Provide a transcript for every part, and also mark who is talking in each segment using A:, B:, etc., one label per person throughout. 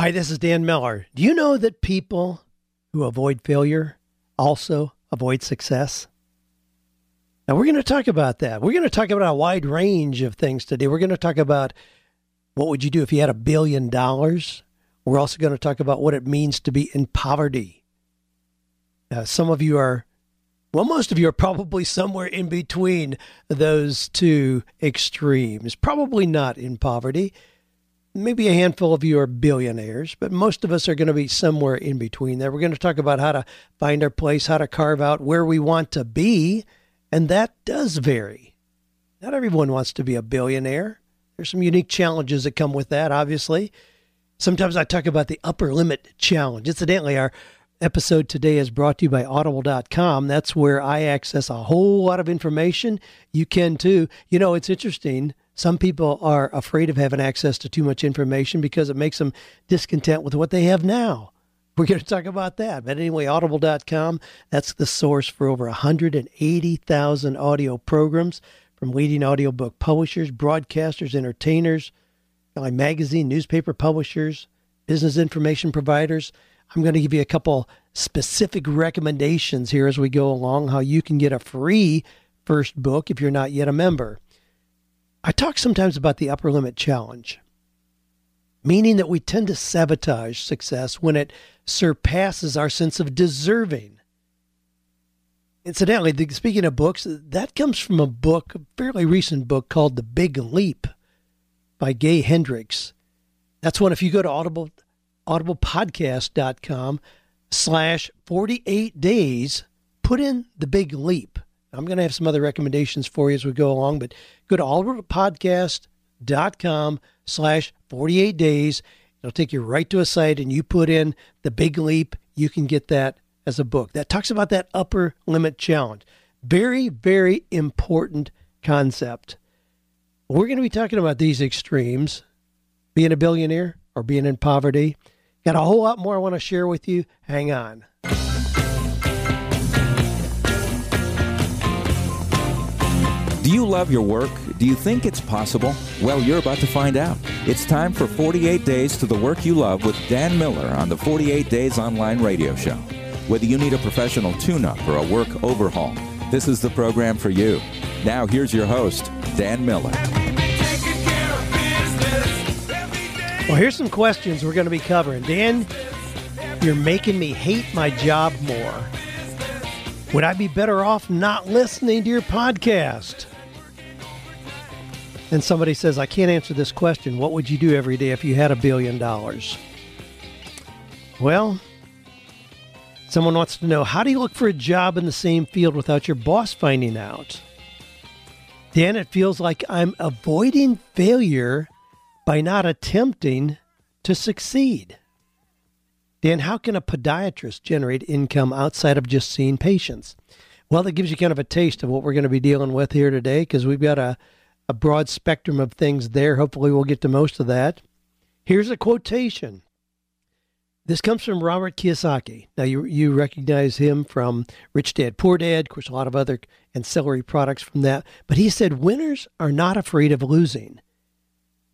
A: Hi, this is Dan Miller. Do you know that people who avoid failure also avoid success? Now, we're going to talk about that. We're going to talk about a wide range of things today. We're going to talk about what would you do if you had a billion dollars? We're also going to talk about what it means to be in poverty. Uh, some of you are, well, most of you are probably somewhere in between those two extremes. Probably not in poverty. Maybe a handful of you are billionaires, but most of us are going to be somewhere in between there. We're going to talk about how to find our place, how to carve out where we want to be, and that does vary. Not everyone wants to be a billionaire. There's some unique challenges that come with that, obviously. Sometimes I talk about the upper limit challenge. Incidentally, our episode today is brought to you by audible.com. That's where I access a whole lot of information. You can too. You know, it's interesting. Some people are afraid of having access to too much information because it makes them discontent with what they have now. We're going to talk about that. But anyway, audible.com, that's the source for over 180,000 audio programs from leading audiobook publishers, broadcasters, entertainers, magazine, newspaper publishers, business information providers. I'm going to give you a couple specific recommendations here as we go along how you can get a free first book if you're not yet a member. I talk sometimes about the upper limit challenge, meaning that we tend to sabotage success when it surpasses our sense of deserving. Incidentally, speaking of books, that comes from a book, a fairly recent book called The Big Leap by Gay Hendricks. That's one if you go to audible audiblepodcast.com slash 48 days, put in the big leap. I'm going to have some other recommendations for you as we go along, but go to audiblepodcast.com slash 48 days. It'll take you right to a site and you put in the big leap. You can get that as a book that talks about that upper limit challenge. Very, very important concept. We're going to be talking about these extremes being a billionaire or being in poverty. Got a whole lot more I want to share with you. Hang on.
B: Do you love your work? Do you think it's possible? Well, you're about to find out. It's time for 48 Days to the Work You Love with Dan Miller on the 48 Days Online Radio Show. Whether you need a professional tune up or a work overhaul, this is the program for you. Now, here's your host, Dan Miller.
A: Well, here's some questions we're going to be covering. Dan, you're making me hate my job more. Would I be better off not listening to your podcast? And somebody says, I can't answer this question. What would you do every day if you had a billion dollars? Well, someone wants to know how do you look for a job in the same field without your boss finding out? Dan, it feels like I'm avoiding failure by not attempting to succeed. Dan, how can a podiatrist generate income outside of just seeing patients? Well, that gives you kind of a taste of what we're going to be dealing with here today because we've got a, a broad spectrum of things there. Hopefully, we'll get to most of that. Here's a quotation. This comes from Robert Kiyosaki. Now, you, you recognize him from Rich Dad Poor Dad, of course, a lot of other ancillary products from that. But he said, Winners are not afraid of losing,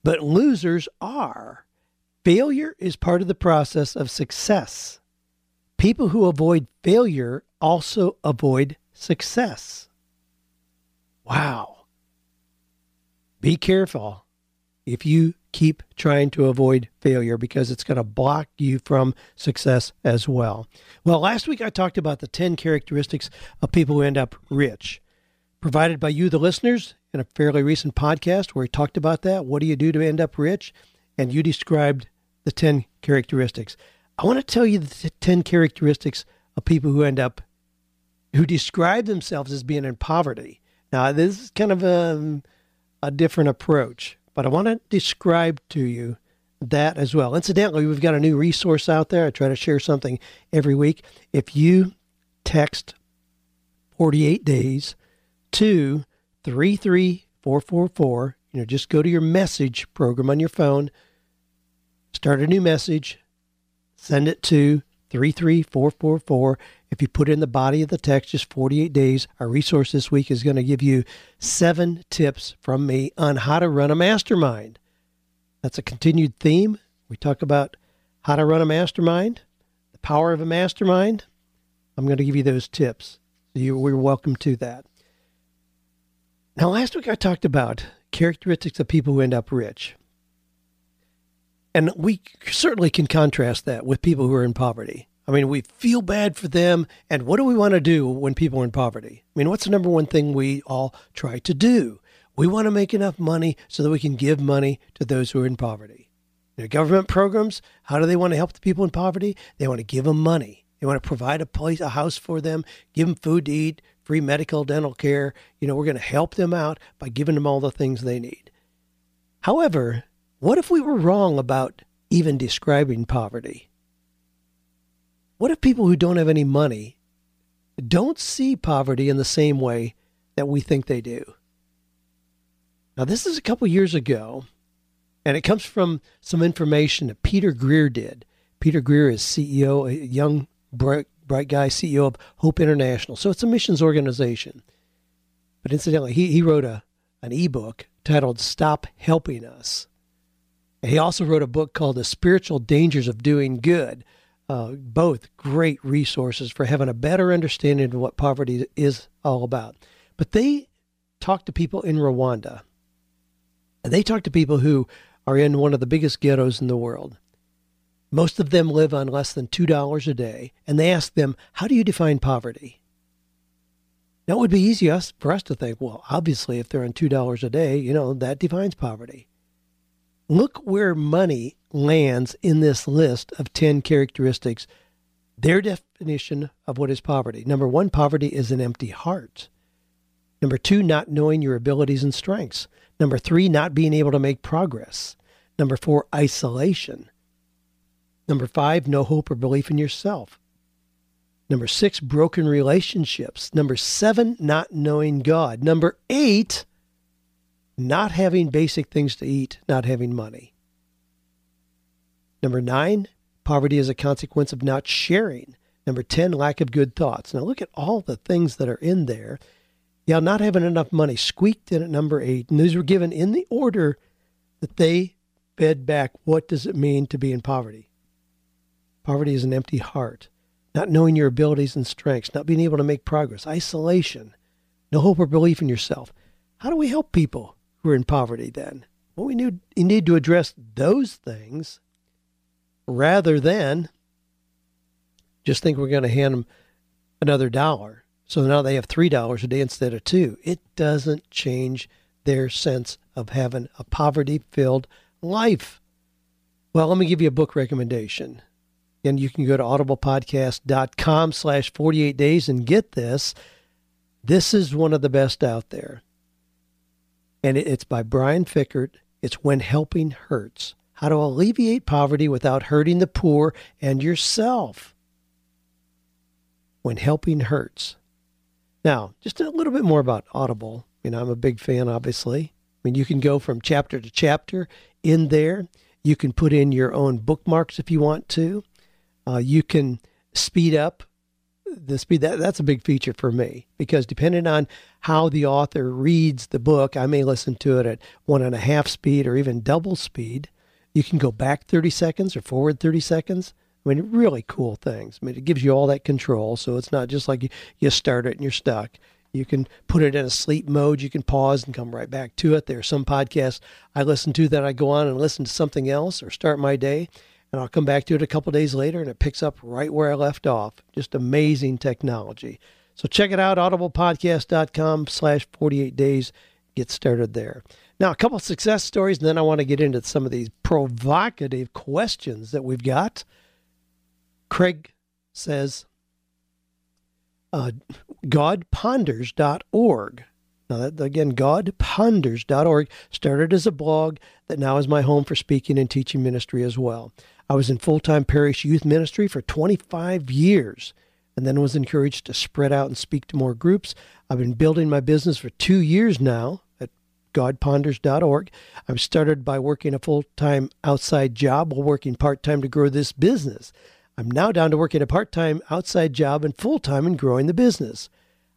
A: but losers are. Failure is part of the process of success. People who avoid failure also avoid success. Wow. Be careful if you keep trying to avoid failure because it's going to block you from success as well. Well, last week I talked about the 10 characteristics of people who end up rich, provided by you, the listeners, in a fairly recent podcast where we talked about that. What do you do to end up rich? And you described the 10 characteristics. I want to tell you the 10 characteristics of people who end up, who describe themselves as being in poverty. Now, this is kind of a, a different approach but I want to describe to you that as well. Incidentally, we've got a new resource out there. I try to share something every week. If you text 48 days to 33444, you know, just go to your message program on your phone, start a new message, send it to 33444. If you put in the body of the text, just 48 days, our resource this week is going to give you seven tips from me on how to run a mastermind. That's a continued theme. We talk about how to run a mastermind, the power of a mastermind. I'm going to give you those tips. You, we're welcome to that. Now, last week I talked about characteristics of people who end up rich. And we certainly can contrast that with people who are in poverty. I mean, we feel bad for them. And what do we want to do when people are in poverty? I mean, what's the number one thing we all try to do? We want to make enough money so that we can give money to those who are in poverty. Their government programs, how do they want to help the people in poverty? They want to give them money. They want to provide a place, a house for them, give them food to eat, free medical, dental care. You know, we're going to help them out by giving them all the things they need. However, what if we were wrong about even describing poverty? What if people who don't have any money don't see poverty in the same way that we think they do? Now, this is a couple years ago, and it comes from some information that Peter Greer did. Peter Greer is CEO, a young, bright, bright guy, CEO of Hope International. So it's a missions organization. But incidentally, he, he wrote a, an ebook titled Stop Helping Us. And he also wrote a book called The Spiritual Dangers of Doing Good. Uh, both great resources for having a better understanding of what poverty is all about. But they talk to people in Rwanda they talk to people who are in one of the biggest ghettos in the world. Most of them live on less than $2 a day, and they ask them, How do you define poverty? Now, it would be easy for us to think, well, obviously, if they're on $2 a day, you know, that defines poverty. Look where money lands in this list of 10 characteristics, their definition of what is poverty. Number one, poverty is an empty heart. Number two, not knowing your abilities and strengths. Number three, not being able to make progress. Number four, isolation. Number five, no hope or belief in yourself. Number six, broken relationships. Number seven, not knowing God. Number eight, not having basic things to eat, not having money. Number nine, poverty is a consequence of not sharing. Number 10, lack of good thoughts. Now look at all the things that are in there yeah, not having enough money squeaked in at number eight. And these were given in the order that they fed back what does it mean to be in poverty? Poverty is an empty heart, not knowing your abilities and strengths, not being able to make progress, isolation, no hope or belief in yourself. How do we help people who are in poverty then? Well, we need, we need to address those things rather than just think we're going to hand them another dollar so now they have $3 a day instead of 2. It doesn't change their sense of having a poverty-filled life. Well, let me give you a book recommendation. And you can go to audiblepodcast.com slash 48 days and get this. This is one of the best out there. And it's by Brian Fikkert. It's When Helping Hurts How to Alleviate Poverty Without Hurting the Poor and Yourself. When Helping Hurts. Now, just a little bit more about Audible. You know, I'm a big fan, obviously. I mean, you can go from chapter to chapter in there. You can put in your own bookmarks if you want to. Uh, you can speed up the speed. That, that's a big feature for me because depending on how the author reads the book, I may listen to it at one and a half speed or even double speed. You can go back 30 seconds or forward 30 seconds. I mean, really cool things. I mean, it gives you all that control. So it's not just like you, you start it and you're stuck. You can put it in a sleep mode. You can pause and come right back to it. There are some podcasts I listen to that I go on and listen to something else or start my day, and I'll come back to it a couple days later and it picks up right where I left off. Just amazing technology. So check it out, audiblepodcast.com slash 48 days. Get started there. Now, a couple success stories, and then I want to get into some of these provocative questions that we've got. Craig says, uh, godponders.org. Now, that, again, godponders.org started as a blog that now is my home for speaking and teaching ministry as well. I was in full time parish youth ministry for 25 years and then was encouraged to spread out and speak to more groups. I've been building my business for two years now godponders.org. I started by working a full time outside job while working part time to grow this business. I'm now down to working a part time outside job and full time in growing the business.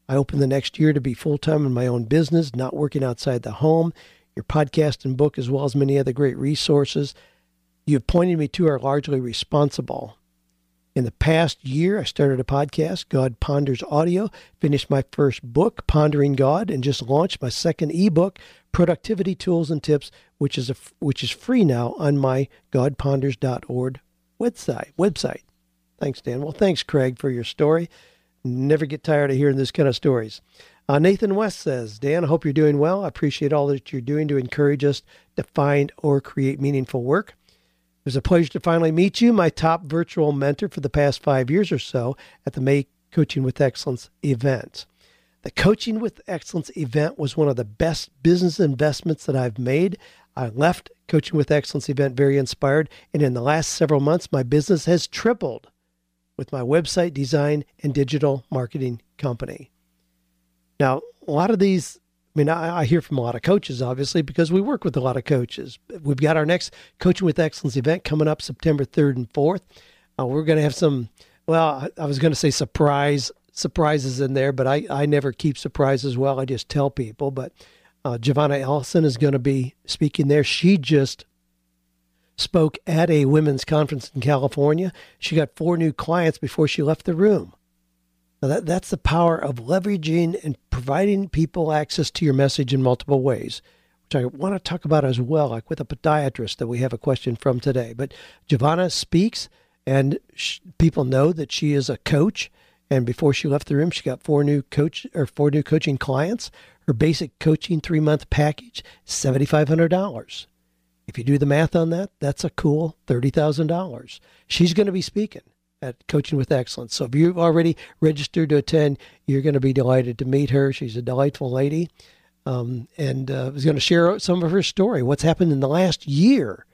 A: I open the next year to be full time in my own business, not working outside the home. Your podcast and book, as well as many other great resources. you've pointed me to are largely responsible. In the past year, I started a podcast, God Ponders Audio, finished my first book, Pondering God, and just launched my second ebook, Productivity Tools and Tips, which is a, which is free now on my godponders.org website. Website. Thanks, Dan. Well, thanks, Craig, for your story. Never get tired of hearing this kind of stories. Uh, Nathan West says, Dan, I hope you're doing well. I appreciate all that you're doing to encourage us to find or create meaningful work. Was a pleasure to finally meet you, my top virtual mentor for the past five years or so at the May Coaching with Excellence event. The Coaching with Excellence event was one of the best business investments that I've made. I left Coaching with Excellence event very inspired, and in the last several months, my business has tripled with my website design and digital marketing company. Now, a lot of these, I mean, I, I, hear from a lot of coaches, obviously, because we work with a lot of coaches. We've got our next Coaching with Excellence event coming up September 3rd and 4th. Uh, we're going to have some, well, I, I was going to say surprise surprises in there, but I, I never keep surprises well. I just tell people. But uh, Giovanna Ellison is going to be speaking there. She just spoke at a women's conference in California. She got four new clients before she left the room. Now that, that's the power of leveraging and providing people access to your message in multiple ways, which I want to talk about as well, like with a podiatrist that we have a question from today. But Giovanna speaks, and sh- people know that she is a coach. And before she left the room, she got four new coach or four new coaching clients. Her basic coaching three month package, seventy five hundred dollars. If you do the math on that, that's a cool $30,000. She's going to be speaking at Coaching with Excellence. So if you've already registered to attend, you're going to be delighted to meet her. She's a delightful lady. Um, and uh, is going to share some of her story, what's happened in the last year.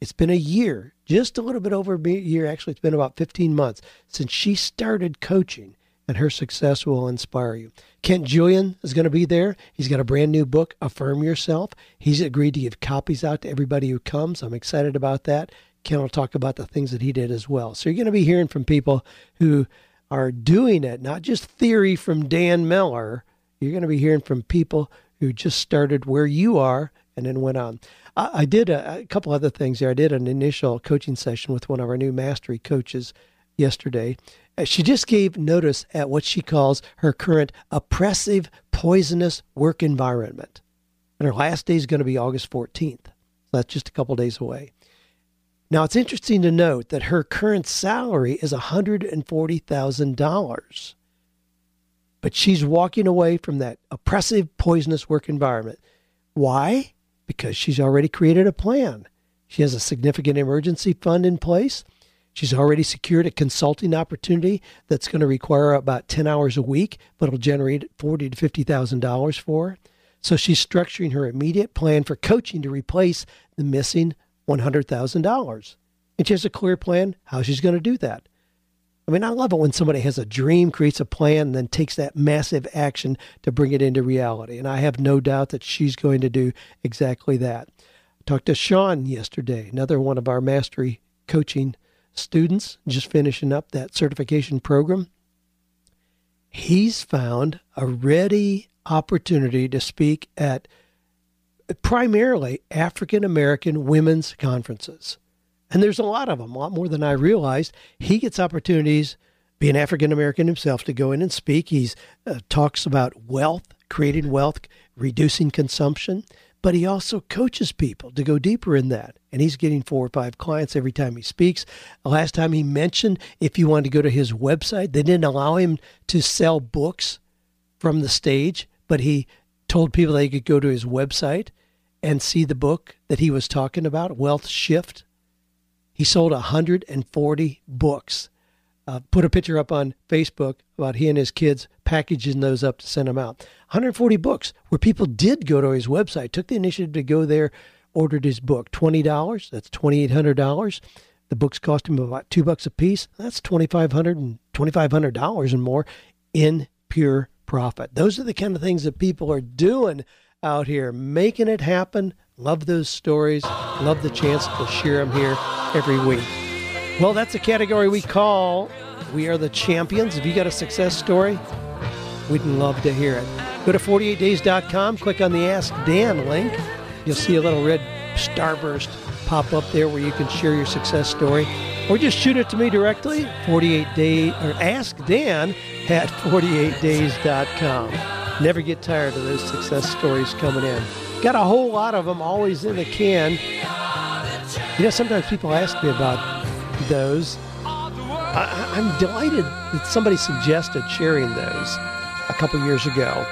A: It's been a year, just a little bit over a year. Actually, it's been about 15 months since she started coaching and her success will inspire you. Kent Julian is going to be there. He's got a brand new book, Affirm Yourself. He's agreed to give copies out to everybody who comes. I'm excited about that. Kent will talk about the things that he did as well. So you're going to be hearing from people who are doing it, not just theory from Dan Miller. You're going to be hearing from people who just started where you are and then went on. I, I did a, a couple other things there. I did an initial coaching session with one of our new mastery coaches yesterday. Uh, she just gave notice at what she calls her current oppressive, poisonous work environment. And her last day is going to be August 14th. So that's just a couple days away. Now, it's interesting to note that her current salary is $140,000. But she's walking away from that oppressive, poisonous work environment. Why? Because she's already created a plan. She has a significant emergency fund in place. She's already secured a consulting opportunity that's going to require about 10 hours a week, but it'll generate forty to $50,000 for her. So she's structuring her immediate plan for coaching to replace the missing $100,000. And she has a clear plan how she's going to do that. I mean, I love it when somebody has a dream, creates a plan, and then takes that massive action to bring it into reality. And I have no doubt that she's going to do exactly that. I talked to Sean yesterday, another one of our mastery coaching students just finishing up that certification program, he's found a ready opportunity to speak at primarily African American women's conferences. And there's a lot of them, a lot more than I realized. He gets opportunities, being African American himself, to go in and speak. He uh, talks about wealth, creating wealth, reducing consumption but he also coaches people to go deeper in that. And he's getting four or five clients every time he speaks. Last time he mentioned if you wanted to go to his website, they didn't allow him to sell books from the stage, but he told people they could go to his website and see the book that he was talking about, Wealth Shift. He sold 140 books uh, put a picture up on Facebook about he and his kids packaging those up to send them out. 140 books where people did go to his website, took the initiative to go there, ordered his book. $20, that's $2,800. The books cost him about two bucks a piece. That's $2,500 and $2,500 and more in pure profit. Those are the kind of things that people are doing out here, making it happen. Love those stories. Love the chance to share them here every week. Well, that's a category we call We Are the Champions. If you got a success story, we'd love to hear it. Go to 48days.com, click on the Ask Dan link. You'll see a little red starburst pop up there where you can share your success story or just shoot it to me directly 48 day or ask dan at 48days.com never get tired of those success stories coming in. Got a whole lot of them always in the can. You know sometimes people ask me about those. I, am delighted that somebody suggested sharing those a couple years ago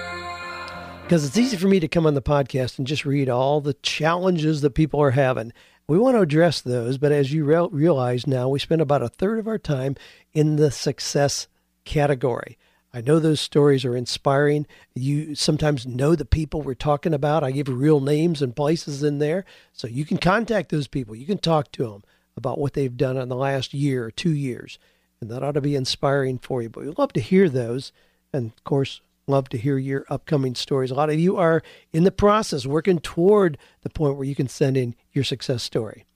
A: because it's easy for me to come on the podcast and just read all the challenges that people are having. We want to address those, but as you re- realize now, we spend about a third of our time in the success category. I know those stories are inspiring. You sometimes know the people we're talking about. I give real names and places in there. So you can contact those people. You can talk to them about what they've done in the last year or two years. And that ought to be inspiring for you. But we'd love to hear those. And of course, Love to hear your upcoming stories. A lot of you are in the process working toward the point where you can send in your success story.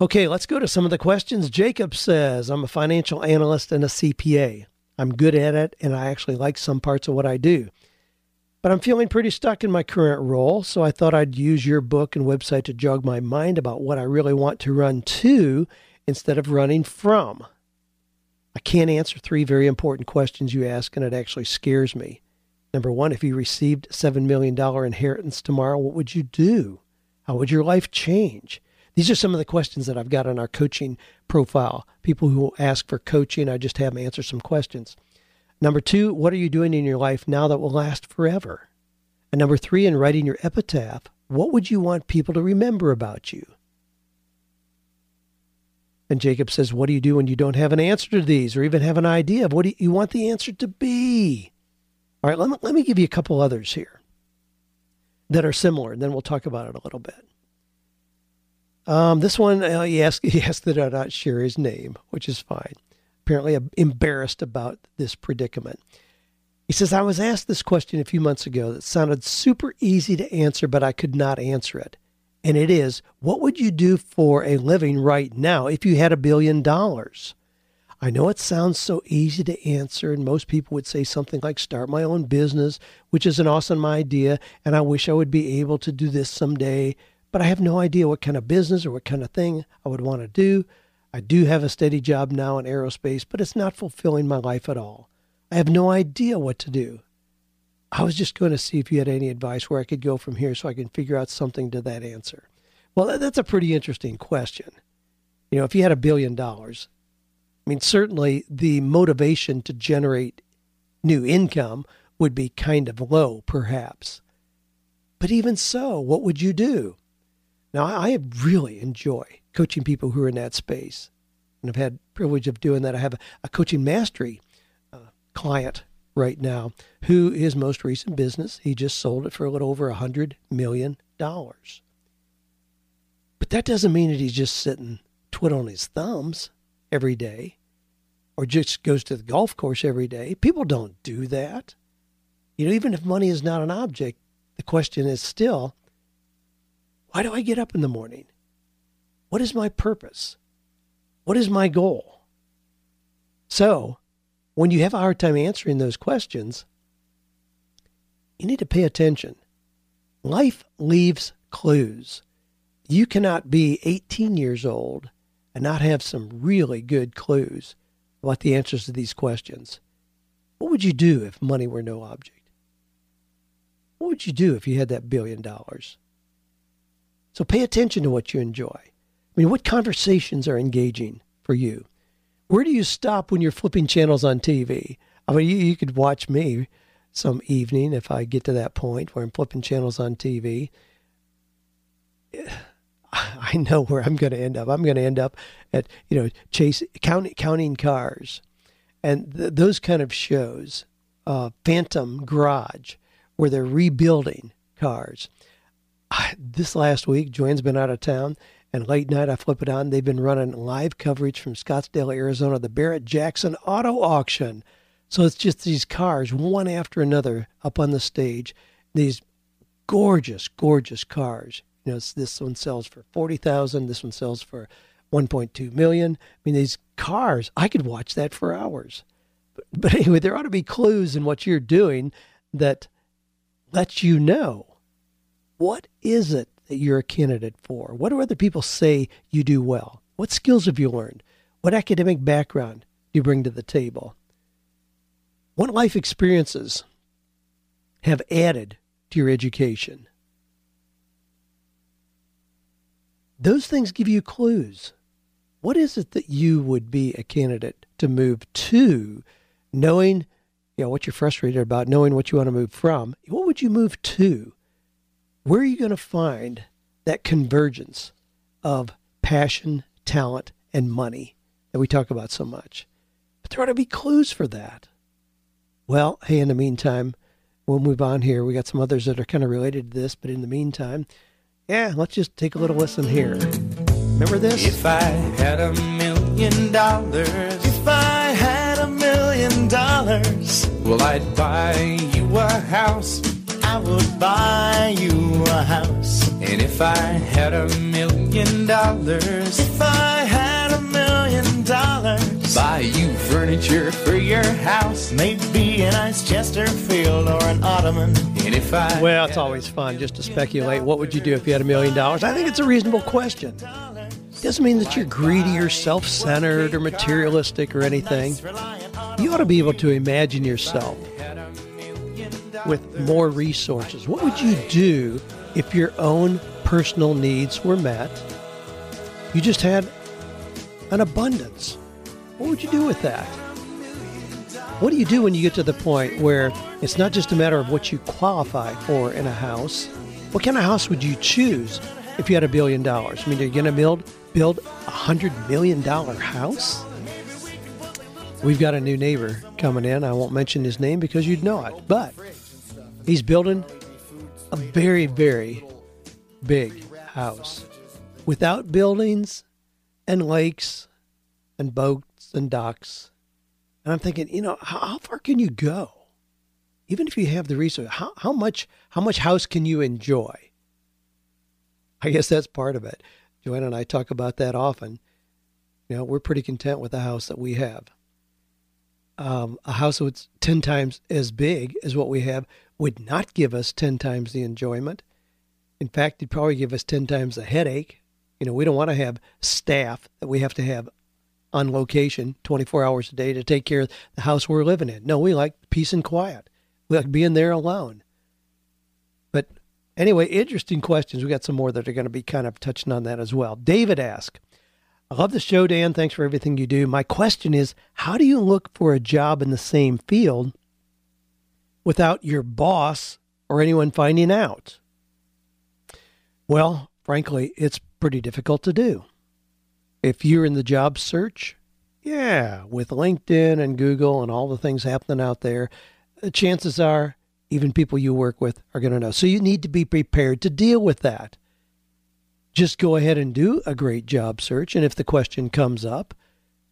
A: Okay, let's go to some of the questions. Jacob says, I'm a financial analyst and a CPA. I'm good at it, and I actually like some parts of what I do. But I'm feeling pretty stuck in my current role, so I thought I'd use your book and website to jog my mind about what I really want to run to instead of running from. I can't answer three very important questions you ask, and it actually scares me. Number one, if you received $7 million inheritance tomorrow, what would you do? How would your life change? These are some of the questions that I've got on our coaching profile. People who ask for coaching, I just have them answer some questions. Number two, what are you doing in your life now that will last forever? And number three, in writing your epitaph, what would you want people to remember about you? And Jacob says, What do you do when you don't have an answer to these or even have an idea of what you want the answer to be? All right, let me, let me give you a couple others here that are similar, and then we'll talk about it a little bit. Um, this one, uh, he, asked, he asked that I not share his name, which is fine. Apparently, I'm embarrassed about this predicament. He says, I was asked this question a few months ago that sounded super easy to answer, but I could not answer it and it is what would you do for a living right now if you had a billion dollars? I know it sounds so easy to answer, and most people would say something like start my own business, which is an awesome idea, and I wish I would be able to do this someday, but I have no idea what kind of business or what kind of thing I would want to do. I do have a steady job now in aerospace, but it's not fulfilling my life at all. I have no idea what to do. I was just going to see if you had any advice where I could go from here so I can figure out something to that answer. Well, that's a pretty interesting question. You know, if you had a billion dollars, I mean, certainly the motivation to generate new income would be kind of low, perhaps. But even so, what would you do? Now, I really enjoy coaching people who are in that space. And I've had privilege of doing that. I have a, coaching mastery uh, client right now, who his most recent business, he just sold it for a little over a $100 million. But that doesn't mean that he's just sitting twiddling his thumbs every day or just goes to the golf course every day. People don't do that. You know, even if money is not an object, the question is still why do I get up in the morning? What is my purpose? What is my goal? So, when you have a hard time answering those questions, you need to pay attention. Life leaves clues. You cannot be 18 years old and not have some really good clues about the answers to these questions. What would you do if money were no object? What would you do if you had that billion dollars? So pay attention to what you enjoy. I mean, what conversations are engaging for you? Where do you stop when you're flipping channels on TV? I mean, you, you could watch me some evening if I get to that point where I'm flipping channels on TV. I know where I'm going to end up. I'm going to end up at you know chase count, counting cars, and th- those kind of shows. Uh, Phantom Garage, where they're rebuilding cars. this last week, Joanne's been out of town, and late night, I flip it on. They've been running live coverage from Scottsdale, Arizona, the Barrett Jackson Auto Auction. So it's just these cars, one after another, up on the stage. These gorgeous, gorgeous cars. You know, this one sells for forty thousand. This one sells for one point two million. I mean, these cars. I could watch that for hours. But, but anyway, there ought to be clues in what you're doing that lets you know what is it that you're a candidate for? What do other people say you do well? What skills have you learned? What academic background do you bring to the table? What life experiences have added to your education? Those things give you clues. What is it that you would be a candidate to move to, knowing you know what you're frustrated about, knowing what you want to move from? What would you move to? Where are you going to find that convergence of passion, talent, and money that we talk about so much? But there ought to be clues for that. Well, hey, in the meantime, we'll move on here. We got some others that are kind of related to this, but in the meantime, yeah, let's just take a little listen here. Remember this?
C: If I had a million dollars, if I had a million dollars, well, I'd buy you a house. I would buy you a house. And if I had a million dollars, if I had a million dollars, buy you furniture for your house. Maybe a nice Chesterfield or an ottoman. And if I
A: Well, it's always fun just to speculate. What would you do if you had a million dollars? I think it's a reasonable question. Doesn't mean that you're greedy or self centered or materialistic or anything. You ought to be able to imagine yourself with more resources. What would you do if your own personal needs were met? You just had an abundance. What would you do with that? What do you do when you get to the point where it's not just a matter of what you qualify for in a house? What kind of house would you choose if you had a billion dollars? I mean, are you going to build build a hundred million dollar house? We've got a new neighbor coming in. I won't mention his name because you'd know it, but he's building a very, very big house without buildings and lakes and boats and docks. And I'm thinking, you know, how, how far can you go? Even if you have the resource, how, how much how much house can you enjoy? I guess that's part of it. Joanne and I talk about that often. You know, we're pretty content with the house that we have. Um, a house that's 10 times as big as what we have would not give us 10 times the enjoyment. In fact, it'd probably give us 10 times the headache. You know, we don't want to have staff that we have to have on location 24 hours a day to take care of the house we're living in. No, we like peace and quiet. We like being there alone. But anyway, interesting questions. We got some more that are going to be kind of touching on that as well. David asked, I love the show, Dan. Thanks for everything you do. My question is how do you look for a job in the same field without your boss or anyone finding out? Well, frankly, it's pretty difficult to do. If you're in the job search, yeah, with LinkedIn and Google and all the things happening out there, chances are even people you work with are going to know. So you need to be prepared to deal with that. Just go ahead and do a great job search. And if the question comes up,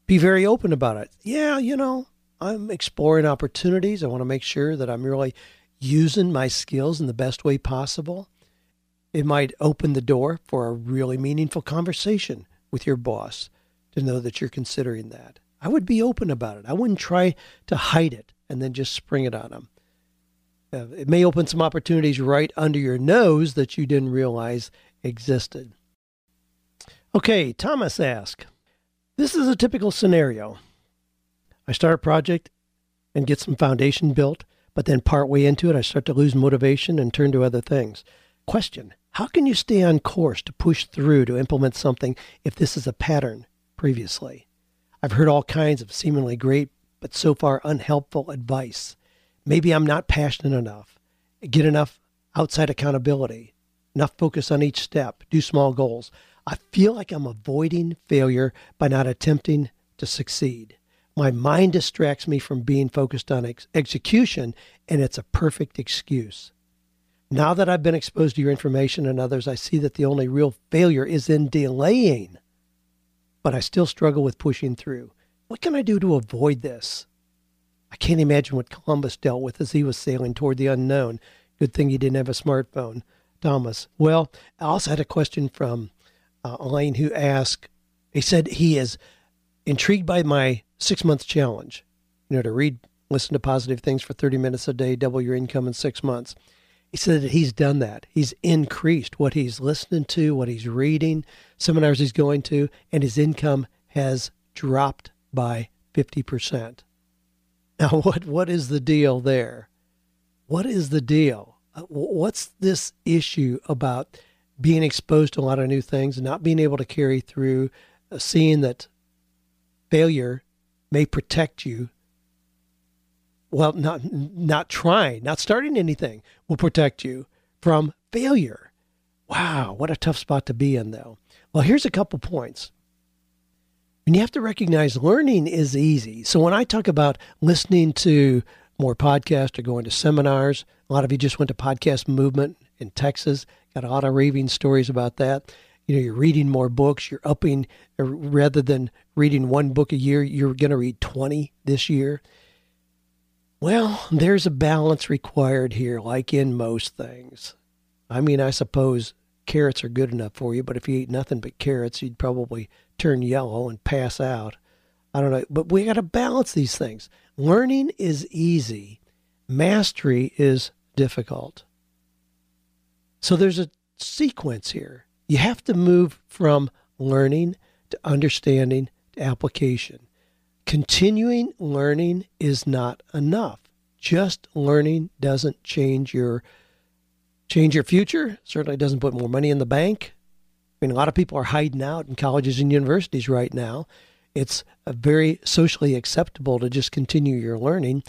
A: be very open about it. Yeah, you know, I'm exploring opportunities. I want to make sure that I'm really using my skills in the best way possible. It might open the door for a really meaningful conversation with your boss to know that you're considering that. I would be open about it. I wouldn't try to hide it and then just spring it on them. Uh, it may open some opportunities right under your nose that you didn't realize existed. Okay, Thomas asked, This is a typical scenario. I start a project and get some foundation built, but then partway into it, I start to lose motivation and turn to other things. Question How can you stay on course to push through to implement something if this is a pattern previously? I've heard all kinds of seemingly great, but so far unhelpful advice. Maybe I'm not passionate enough, get enough outside accountability, enough focus on each step, do small goals. I feel like I'm avoiding failure by not attempting to succeed. My mind distracts me from being focused on ex- execution, and it's a perfect excuse. Now that I've been exposed to your information and others, I see that the only real failure is in delaying. But I still struggle with pushing through. What can I do to avoid this? I can't imagine what Columbus dealt with as he was sailing toward the unknown. Good thing he didn't have a smartphone. Thomas. Well, I also had a question from uh, Elaine who asked, he said he is intrigued by my six month challenge, you know, to read, listen to positive things for 30 minutes a day, double your income in six months. He said that he's done that. He's increased what he's listening to, what he's reading, seminars he's going to, and his income has dropped by 50%. Now, what, what is the deal there? What is the deal? Uh, what's this issue about being exposed to a lot of new things and not being able to carry through, seeing that failure may protect you? Well not not trying not starting anything will protect you from failure. Wow what a tough spot to be in though. Well here's a couple points. And you have to recognize learning is easy. So when i talk about listening to more podcasts or going to seminars a lot of you just went to podcast movement in texas got a lot of raving stories about that you know you're reading more books you're upping uh, rather than reading one book a year you're going to read 20 this year well, there's a balance required here, like in most things. I mean, I suppose carrots are good enough for you, but if you eat nothing but carrots, you'd probably turn yellow and pass out. I don't know, but we got to balance these things. Learning is easy, mastery is difficult. So there's a sequence here. You have to move from learning to understanding to application. Continuing learning is not enough. Just learning doesn't change your change your future. Certainly doesn't put more money in the bank. I mean, a lot of people are hiding out in colleges and universities right now. It's very socially acceptable to just continue your learning,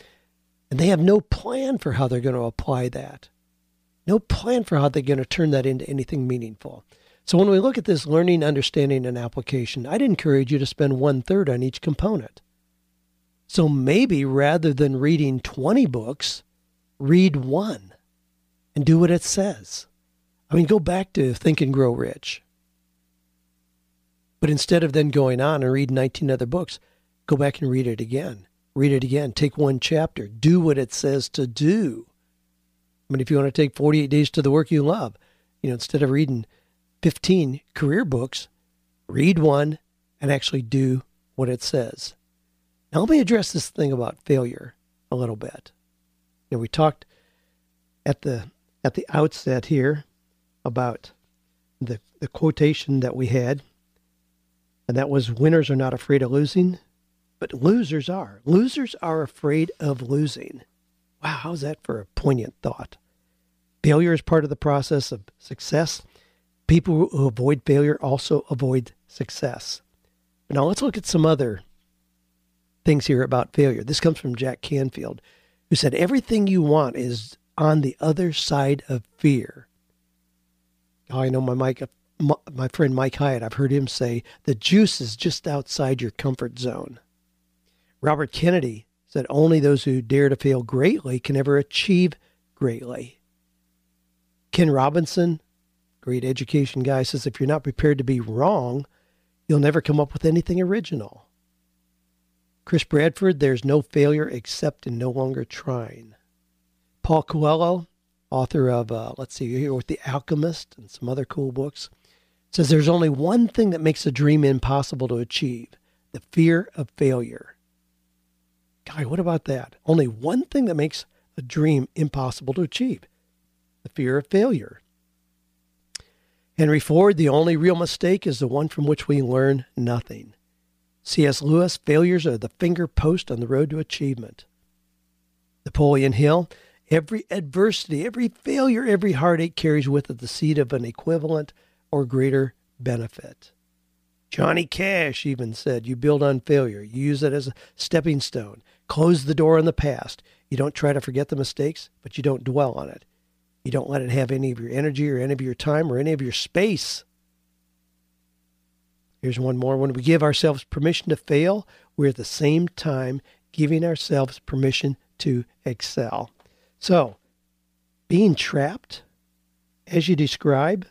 A: and they have no plan for how they're going to apply that. No plan for how they're going to turn that into anything meaningful. So when we look at this learning, understanding, and application, I'd encourage you to spend one third on each component. So maybe rather than reading 20 books, read one and do what it says. I mean, go back to Think and Grow Rich. But instead of then going on and read 19 other books, go back and read it again. Read it again. Take one chapter. Do what it says to do. I mean, if you want to take 48 days to the work you love, you know, instead of reading 15 career books, read one and actually do what it says. Now, let me address this thing about failure a little bit. You know, we talked at the at the outset here about the the quotation that we had, and that was "Winners are not afraid of losing, but losers are. Losers are afraid of losing." Wow, how's that for a poignant thought? Failure is part of the process of success. People who avoid failure also avoid success. Now let's look at some other things here about failure. This comes from Jack Canfield, who said, Everything you want is on the other side of fear. Oh, I know my my friend Mike Hyatt, I've heard him say, the juice is just outside your comfort zone. Robert Kennedy said, Only those who dare to fail greatly can ever achieve greatly. Ken Robinson, great education guy, says, If you're not prepared to be wrong, you'll never come up with anything original. Chris Bradford, there's no failure except in no longer trying. Paul Coelho, author of, uh, let's see here, with The Alchemist and some other cool books, says there's only one thing that makes a dream impossible to achieve the fear of failure. Guy, what about that? Only one thing that makes a dream impossible to achieve the fear of failure. Henry Ford, the only real mistake is the one from which we learn nothing. C.S. Lewis, failures are the finger post on the road to achievement. Napoleon Hill, every adversity, every failure, every heartache carries with it the seed of an equivalent or greater benefit. Johnny Cash even said, You build on failure. You use it as a stepping stone. Close the door on the past. You don't try to forget the mistakes, but you don't dwell on it. You don't let it have any of your energy or any of your time or any of your space. Here's one more. When we give ourselves permission to fail, we're at the same time giving ourselves permission to excel. So, being trapped, as you describe,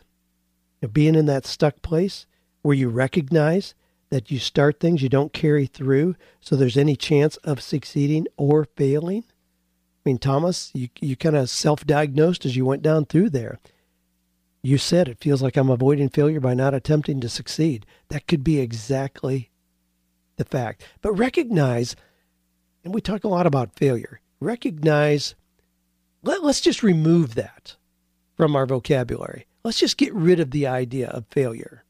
A: being in that stuck place where you recognize that you start things you don't carry through, so there's any chance of succeeding or failing. I mean, Thomas, you, you kind of self diagnosed as you went down through there. You said it feels like I'm avoiding failure by not attempting to succeed. That could be exactly the fact. But recognize, and we talk a lot about failure, recognize, let, let's just remove that. from our vocabulary. Let's just get rid of the idea of failure.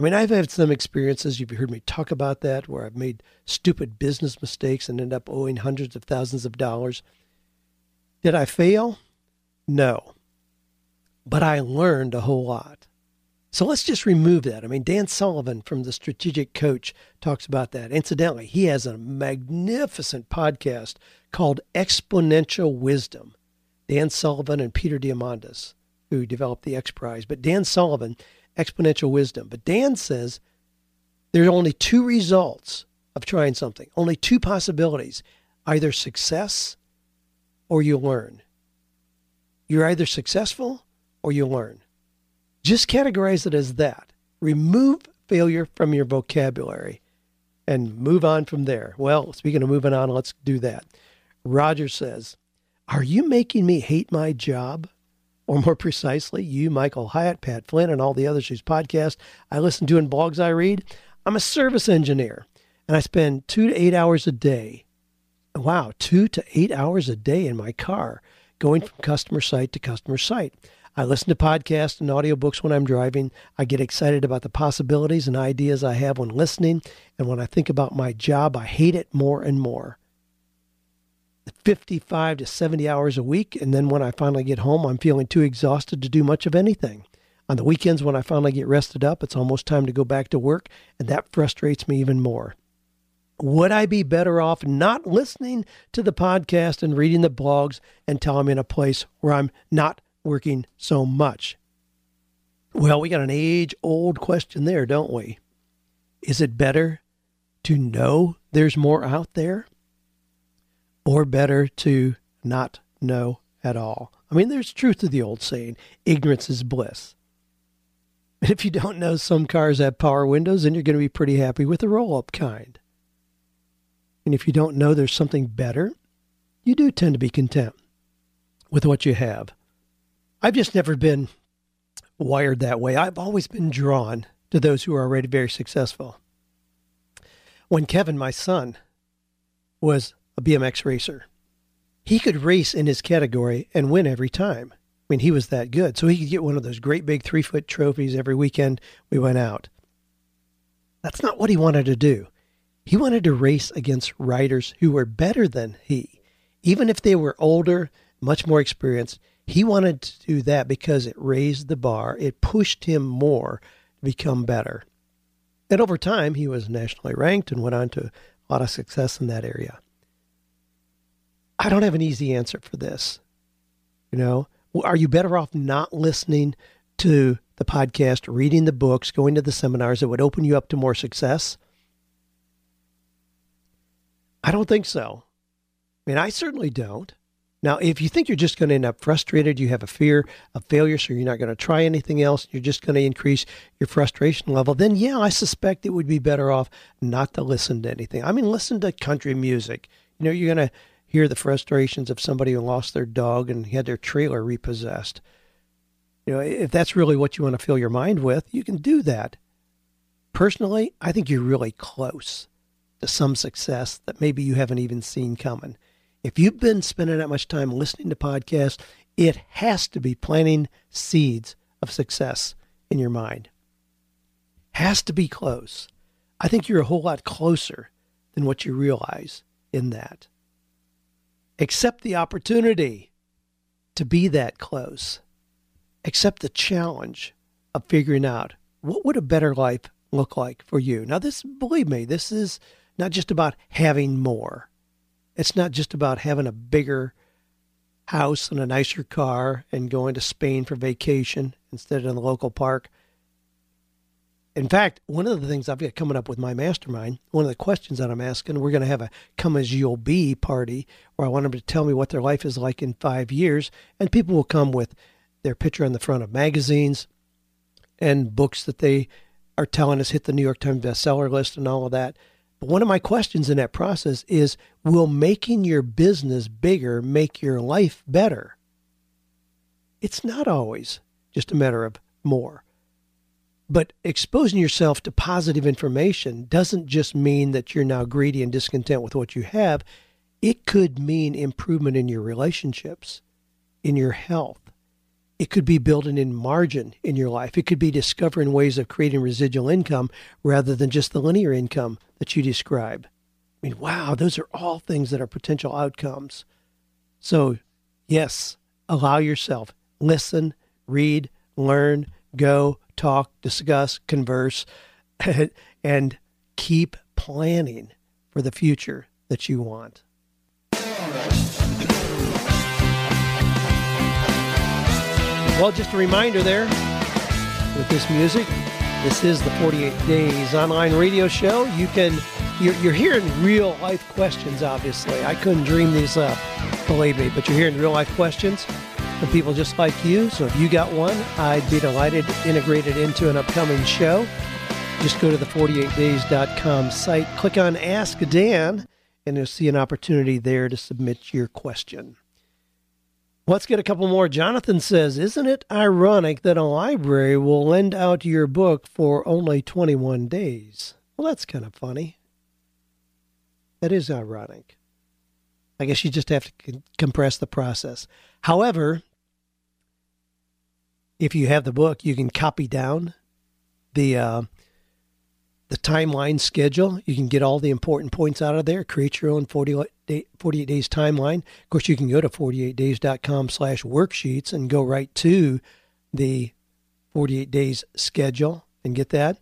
A: I mean, I've had some experiences, you've heard me talk about that, where I've made stupid business mistakes and end up owing hundreds of thousands of dollars. Did I fail? No. But I learned a whole lot. So let's just remove that. I mean, Dan Sullivan from the Strategic Coach talks about that. Incidentally, he has a magnificent podcast called Exponential Wisdom. Dan Sullivan and Peter Diamandis, who developed the X Prize. But Dan Sullivan, Exponential Wisdom. But Dan says there are only two results of trying something, only two possibilities either success or you learn. You're either successful or you learn. Just categorize it as that. Remove failure from your vocabulary and move on from there. Well, speaking of moving on, let's do that. Roger says, Are you making me hate my job? Or more precisely, you, Michael Hyatt, Pat Flynn, and all the others whose podcast I listen to and blogs I read. I'm a service engineer and I spend two to eight hours a day. Wow, two to eight hours a day in my car going from customer site to customer site. I listen to podcasts and audiobooks when I'm driving. I get excited about the possibilities and ideas I have when listening. And when I think about my job, I hate it more and more. 55 to 70 hours a week. And then when I finally get home, I'm feeling too exhausted to do much of anything. On the weekends, when I finally get rested up, it's almost time to go back to work. And that frustrates me even more. Would I be better off not listening to the podcast and reading the blogs until I'm in a place where I'm not working so much? Well, we got an age old question there, don't we? Is it better to know there's more out there or better to not know at all? I mean, there's truth to the old saying ignorance is bliss. And if you don't know some cars have power windows, then you're going to be pretty happy with the roll up kind. And if you don't know there's something better, you do tend to be content with what you have. I've just never been wired that way. I've always been drawn to those who are already very successful. When Kevin, my son, was a BMX racer, he could race in his category and win every time. I mean, he was that good. So he could get one of those great big three foot trophies every weekend we went out. That's not what he wanted to do. He wanted to race against riders who were better than he. Even if they were older, much more experienced, he wanted to do that because it raised the bar. It pushed him more to become better. And over time, he was nationally ranked and went on to a lot of success in that area. I don't have an easy answer for this. You know, are you better off not listening to the podcast, reading the books, going to the seminars that would open you up to more success? I don't think so. I mean, I certainly don't. Now, if you think you're just going to end up frustrated, you have a fear of failure, so you're not going to try anything else, you're just going to increase your frustration level, then yeah, I suspect it would be better off not to listen to anything. I mean, listen to country music. You know, you're going to hear the frustrations of somebody who lost their dog and had their trailer repossessed. You know, if that's really what you want to fill your mind with, you can do that. Personally, I think you're really close to some success that maybe you haven't even seen coming. If you've been spending that much time listening to podcasts, it has to be planting seeds of success in your mind. Has to be close. I think you're a whole lot closer than what you realize in that. Accept the opportunity to be that close. Accept the challenge of figuring out what would a better life look like for you. Now this believe me, this is not just about having more. It's not just about having a bigger house and a nicer car and going to Spain for vacation instead of in the local park. In fact, one of the things I've got coming up with my mastermind, one of the questions that I'm asking, we're going to have a come as you'll be party where I want them to tell me what their life is like in five years. And people will come with their picture on the front of magazines and books that they are telling us hit the New York Times bestseller list and all of that. But one of my questions in that process is Will making your business bigger make your life better? It's not always just a matter of more. But exposing yourself to positive information doesn't just mean that you're now greedy and discontent with what you have. It could mean improvement in your relationships, in your health, It could be building in margin in your life. It could be discovering ways of creating residual income rather than just the linear income that you describe. I mean, wow, those are all things that are potential outcomes. So, yes, allow yourself, listen, read, learn, go, talk, discuss, converse, and keep planning for the future that you want. Well, just a reminder there with this music. This is the 48 Days online radio show. You can, you're, you're hearing real life questions, obviously. I couldn't dream these up, believe me, but you're hearing real life questions from people just like you. So if you got one, I'd be delighted to integrate it into an upcoming show. Just go to the 48days.com site, click on Ask Dan, and you'll see an opportunity there to submit your question. Let's get a couple more. Jonathan says, Isn't it ironic that a library will lend out your book for only 21 days? Well, that's kind of funny. That is ironic. I guess you just have to compress the process. However, if you have the book, you can copy down the uh, the timeline schedule. You can get all the important points out of there, create your own 48, day, 48 days timeline. Of course, you can go to 48days.com slash worksheets and go right to the 48 days schedule and get that.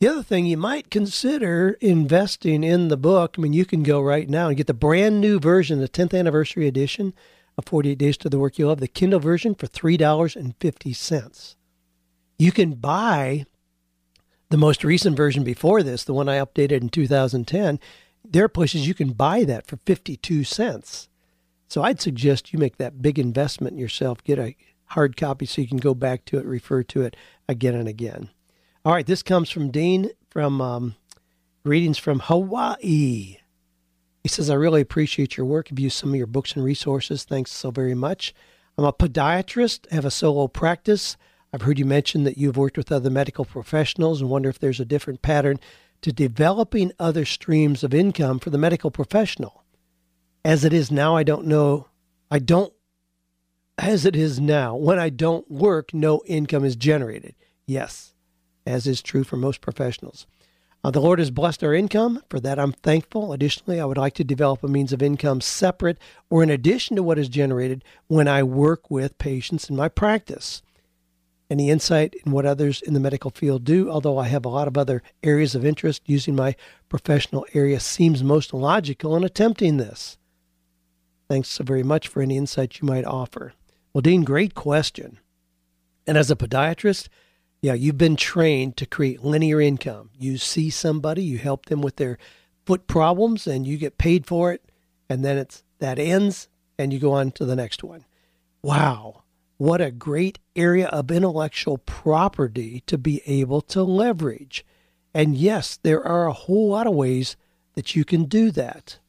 A: The other thing you might consider investing in the book. I mean, you can go right now and get the brand new version, the 10th anniversary edition of 48 Days to the Work You Love, the Kindle version for $3.50. You can buy the most recent version before this, the one I updated in 2010, there are places you can buy that for 52 cents. So I'd suggest you make that big investment in yourself, get a hard copy so you can go back to it, refer to it again and again. All right, this comes from Dean from um, Greetings from Hawaii. He says, I really appreciate your work. I've used some of your books and resources. Thanks so very much. I'm a podiatrist, have a solo practice. I've heard you mention that you've worked with other medical professionals and wonder if there's a different pattern to developing other streams of income for the medical professional. As it is now, I don't know. I don't, as it is now, when I don't work, no income is generated. Yes, as is true for most professionals. Uh, the Lord has blessed our income. For that, I'm thankful. Additionally, I would like to develop a means of income separate or in addition to what is generated when I work with patients in my practice any insight in what others in the medical field do, although I have a lot of other areas of interest. Using my professional area seems most logical in attempting this. Thanks so very much for any insight you might offer. Well, Dean, great question. And as a podiatrist, yeah, you've been trained to create linear income. You see somebody, you help them with their foot problems, and you get paid for it, and then it's that ends, and you go on to the next one. Wow what a great area of intellectual property to be able to leverage. And yes, there are a whole lot of ways that you can do that.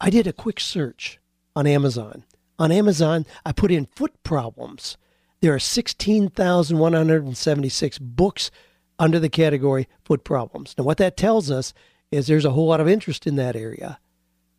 A: I did a quick search on Amazon. On Amazon, I put in foot problems. There are 16,176 books under the category foot problems. Now, what that tells us is there's a whole lot of interest in that area.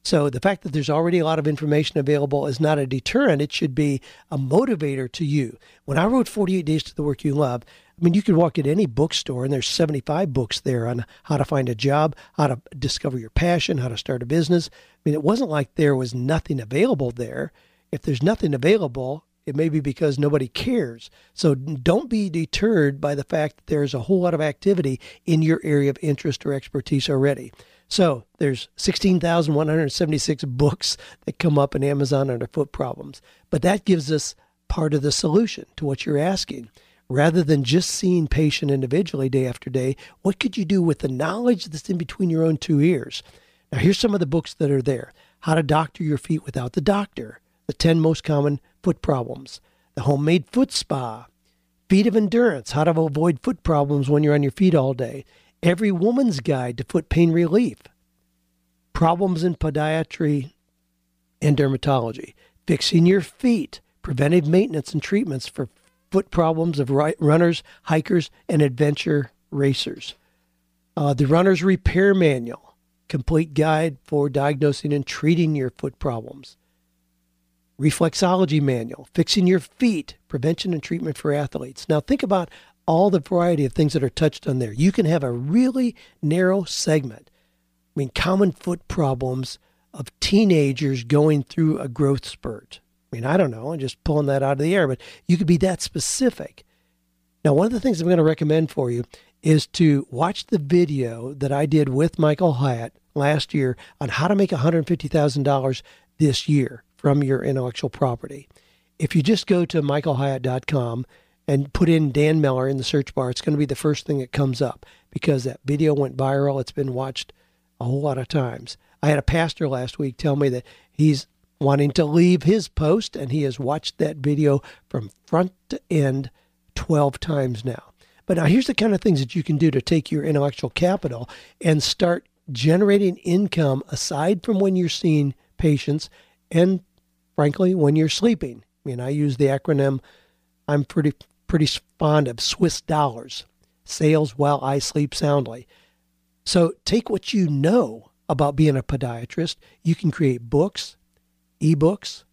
A: So the fact that there's already a lot of information available is not a deterrent. It should be a motivator to you. When I wrote 48 Days to the Work You Love, I mean, you could walk at any bookstore and there's 75 books there on how to find a job, how to discover your passion, how to start a business. I mean, it wasn't like there was nothing available there. If there's nothing available, it may be because nobody cares. So don't be deterred by the fact that there's a whole lot of activity in your area of interest or expertise already. So there's 16,176 books that come up in Amazon under foot problems. But that gives us part of the solution to what you're asking. Rather than just seeing patient individually day after day, what could you do with the knowledge that's in between your own two ears? Now, here's some of the books that are there How to Doctor Your Feet Without the Doctor, The 10 Most Common Foot Problems, The Homemade Foot Spa, Feet of Endurance, How to Avoid Foot Problems When You're on Your Feet All Day, Every Woman's Guide to Foot Pain Relief, Problems in Podiatry and Dermatology, Fixing Your Feet, Preventive Maintenance and Treatments for Foot Problems of Runners, Hikers, and Adventure Racers. Uh, the Runner's Repair Manual, Complete Guide for Diagnosing and Treating Your Foot Problems. Reflexology manual, fixing your feet, prevention and treatment for athletes. Now, think about all the variety of things that are touched on there. You can have a really narrow segment. I mean, common foot problems of teenagers going through a growth spurt. I mean, I don't know, I'm just pulling that out of the air, but you could be that specific. Now, one of the things I'm going to recommend for you is to watch the video that I did with Michael Hyatt last year on how to make $150,000 this year from your intellectual property. If you just go to michaelhyatt.com and put in Dan Miller in the search bar, it's going to be the first thing that comes up because that video went viral. It's been watched a whole lot of times. I had a pastor last week tell me that he's wanting to leave his post and he has watched that video from front to end 12 times now. But now here's the kind of things that you can do to take your intellectual capital and start generating income aside from when you're seeing patients and frankly when you're sleeping. I mean, I use the acronym I'm pretty pretty fond of Swiss dollars. Sales while I sleep soundly. So take what you know about being a podiatrist. You can create books, ebooks.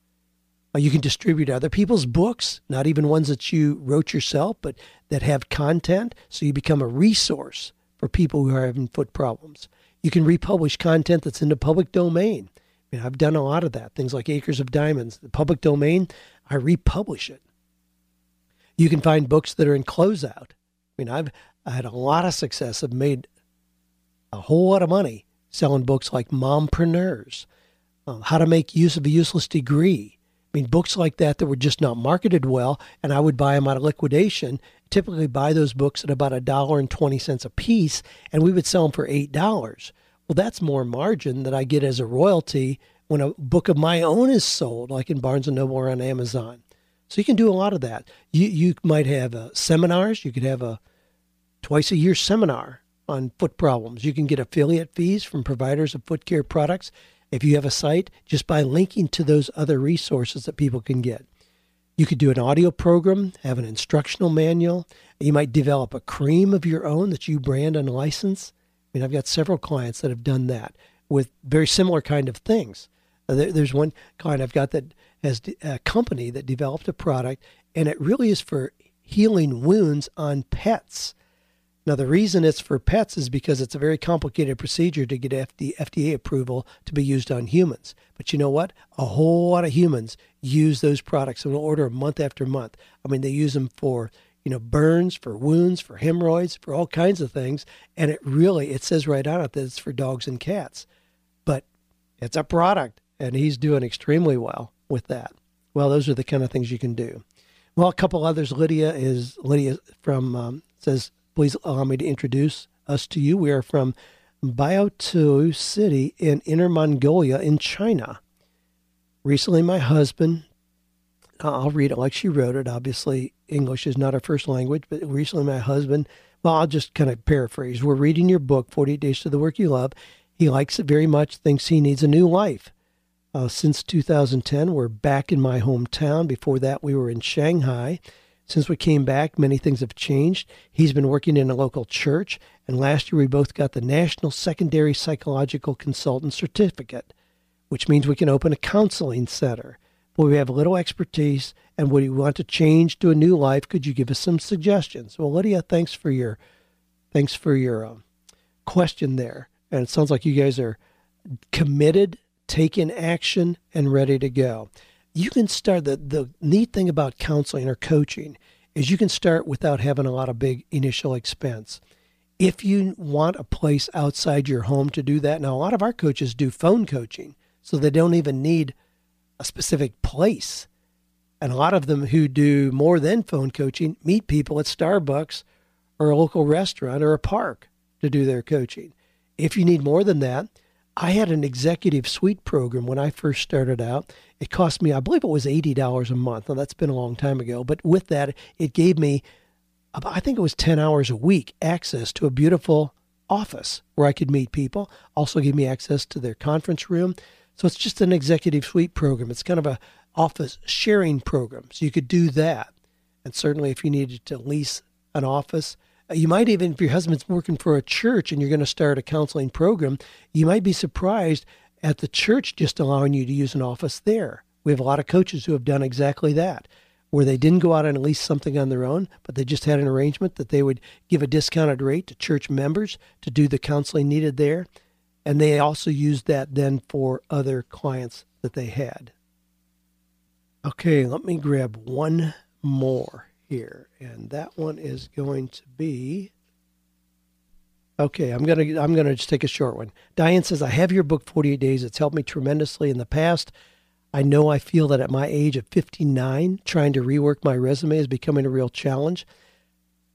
A: Uh, you can distribute other people's books, not even ones that you wrote yourself, but that have content. So you become a resource for people who are having foot problems. You can republish content that's in the public domain. I've done a lot of that. Things like Acres of Diamonds, the public domain, I republish it. You can find books that are in closeout. I mean, I've I had a lot of success. I've made a whole lot of money selling books like Mompreneurs, uh, How to Make Use of a Useless Degree. I mean, books like that that were just not marketed well, and I would buy them out of liquidation. Typically, buy those books at about a dollar and twenty cents a piece, and we would sell them for eight dollars. Well, that's more margin that I get as a royalty when a book of my own is sold, like in Barnes and Noble or on Amazon. So you can do a lot of that. You you might have uh, seminars. You could have a twice a year seminar on foot problems. You can get affiliate fees from providers of foot care products if you have a site just by linking to those other resources that people can get. You could do an audio program, have an instructional manual. You might develop a cream of your own that you brand and license. I mean, I've got several clients that have done that with very similar kind of things. Uh, there's one client I've got that has a company that developed a product, and it really is for healing wounds on pets. Now, the reason it's for pets is because it's a very complicated procedure to get FDA approval to be used on humans. But you know what? A whole lot of humans use those products will order month after month. I mean, they use them for you know burns, for wounds, for hemorrhoids, for all kinds of things. And it really it says right on it that it's for dogs and cats. But it's a product, and he's doing extremely well with that. Well, those are the kind of things you can do. Well, a couple others. Lydia is Lydia from um, says Please allow me to introduce us to you. We are from Baotou City in Inner Mongolia in China. Recently, my husband, I'll read it like she wrote it. Obviously, English is not her first language, but recently, my husband, well, I'll just kind of paraphrase. We're reading your book, 48 Days to the Work You Love. He likes it very much, thinks he needs a new life. Uh, since 2010, we're back in my hometown. Before that, we were in Shanghai. Since we came back, many things have changed. He's been working in a local church, and last year we both got the National Secondary Psychological Consultant Certificate, which means we can open a counseling center. But we have a little expertise, and would you want to change to a new life? Could you give us some suggestions? Well, Lydia, thanks for your thanks for your um, question there, and it sounds like you guys are committed, taking action, and ready to go you can start the the neat thing about counseling or coaching is you can start without having a lot of big initial expense. If you want a place outside your home to do that, now a lot of our coaches do phone coaching, so they don't even need a specific place. And a lot of them who do more than phone coaching meet people at Starbucks or a local restaurant or a park to do their coaching. If you need more than that, I had an executive suite program when I first started out. It cost me, I believe it was $80 a month. Now, that's been a long time ago. But with that, it gave me, I think it was 10 hours a week, access to a beautiful office where I could meet people. Also, gave me access to their conference room. So it's just an executive suite program. It's kind of a office sharing program. So you could do that. And certainly, if you needed to lease an office, uh, you might even, if your husband's working for a church and you're going to start a counseling program, you might be surprised at the church just allowing you to use an office there. We We have a lot of coaches who have done exactly that, where they didn't go out and lease something on their own, but they just had an arrangement that they would give a discounted rate to church members to do the counseling needed there. And they also used that then for other clients that they had. Okay, let me grab one more here. And that one is going to be Okay, I'm gonna I'm gonna just take a short one. Diane says, I have your book 48 Days. It's helped me tremendously in the past. I know I feel that at my age of 59, trying to rework my resume is becoming a real challenge.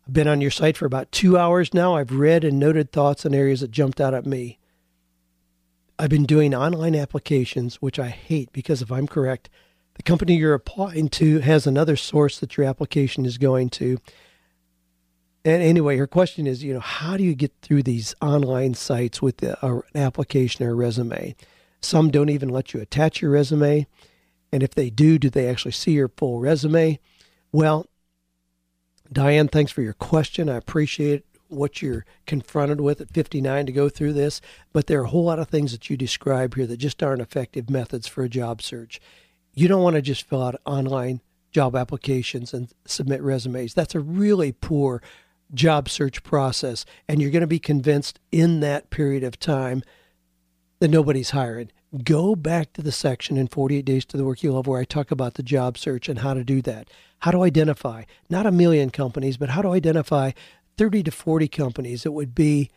A: I've been on your site for about two hours now. I've read and noted thoughts and areas that jumped out at me. I've been doing online applications, which I hate because if I'm correct, the company you're applying to has another source that your application is going to. And anyway, her question is, you know, how do you get through these online sites with a, uh, an application or a resume? Some don't even let you attach your resume. And if they do, do they actually see your full resume? Well, Diane, thanks for your question. I appreciate what you're confronted with at 59 to go through this, but there are a whole lot of things that you describe here that just aren't effective methods for a job search. You don't want to just fill out online job applications and submit resumes. That's a really poor job search process. And you're going to be convinced in that period of time that nobody's hiring. Go back to the section in 48 Days to the Work You Love where I talk about the job search and how to do that. How to identify, not a million companies, but how to identify 30 to 40 companies that would be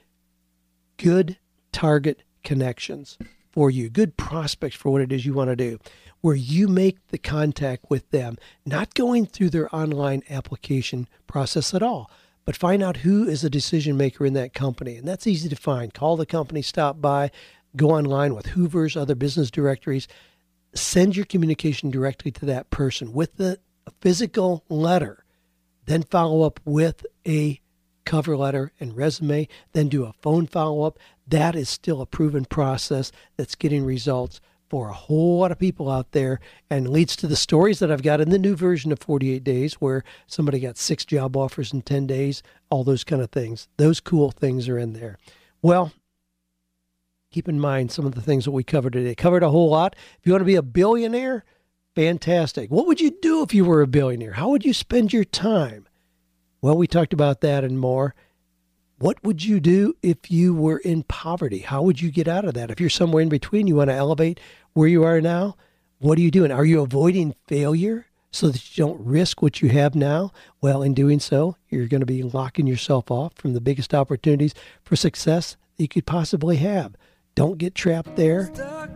A: good target connections for you, good prospects for what it is you want to do, where you make the contact with them, not going through their online application process at all but find out who is a decision maker in that company. And that's easy to find. Call the company, stop by, go online with Hoover's, other business directories. Send your communication directly to that person with the physical letter. Then follow up with a cover letter and resume. Then do a phone follow up. That is still a proven process that's getting results for a whole lot of people out there and leads to the stories that I've got in the new version of 48 Days where somebody got six job offers in 10 days, all those kind of things. Those cool things are in there. Well, keep in mind some of the things that we covered today. Covered a whole lot. If you want to be a billionaire, fantastic. What would you do if you were a billionaire? How would you spend your time? Well, we talked about that and more. What would you do if you were in poverty? How would you get out of that? If you're somewhere in between, you want to elevate where you are now, what are you doing? Are you avoiding failure so that you don't risk what you have now? Well, in doing so, you're going to be locking yourself off from the biggest opportunities for success that you could possibly have. Don't get trapped there.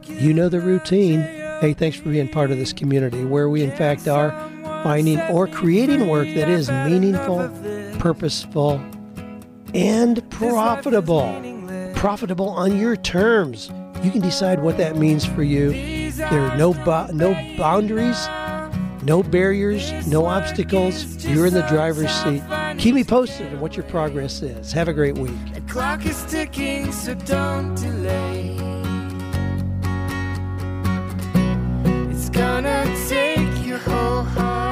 A: You know the routine. Hey, thanks for being part of this community where we, in fact, are finding or creating work that is meaningful, purposeful, and profitable. Profitable on your terms. You can decide what that means for you. There are no no boundaries, no barriers, no obstacles. You're in the driver's seat. Keep me posted on what your progress is. Have a great week.
C: The clock is ticking, so don't delay. It's gonna take your whole heart.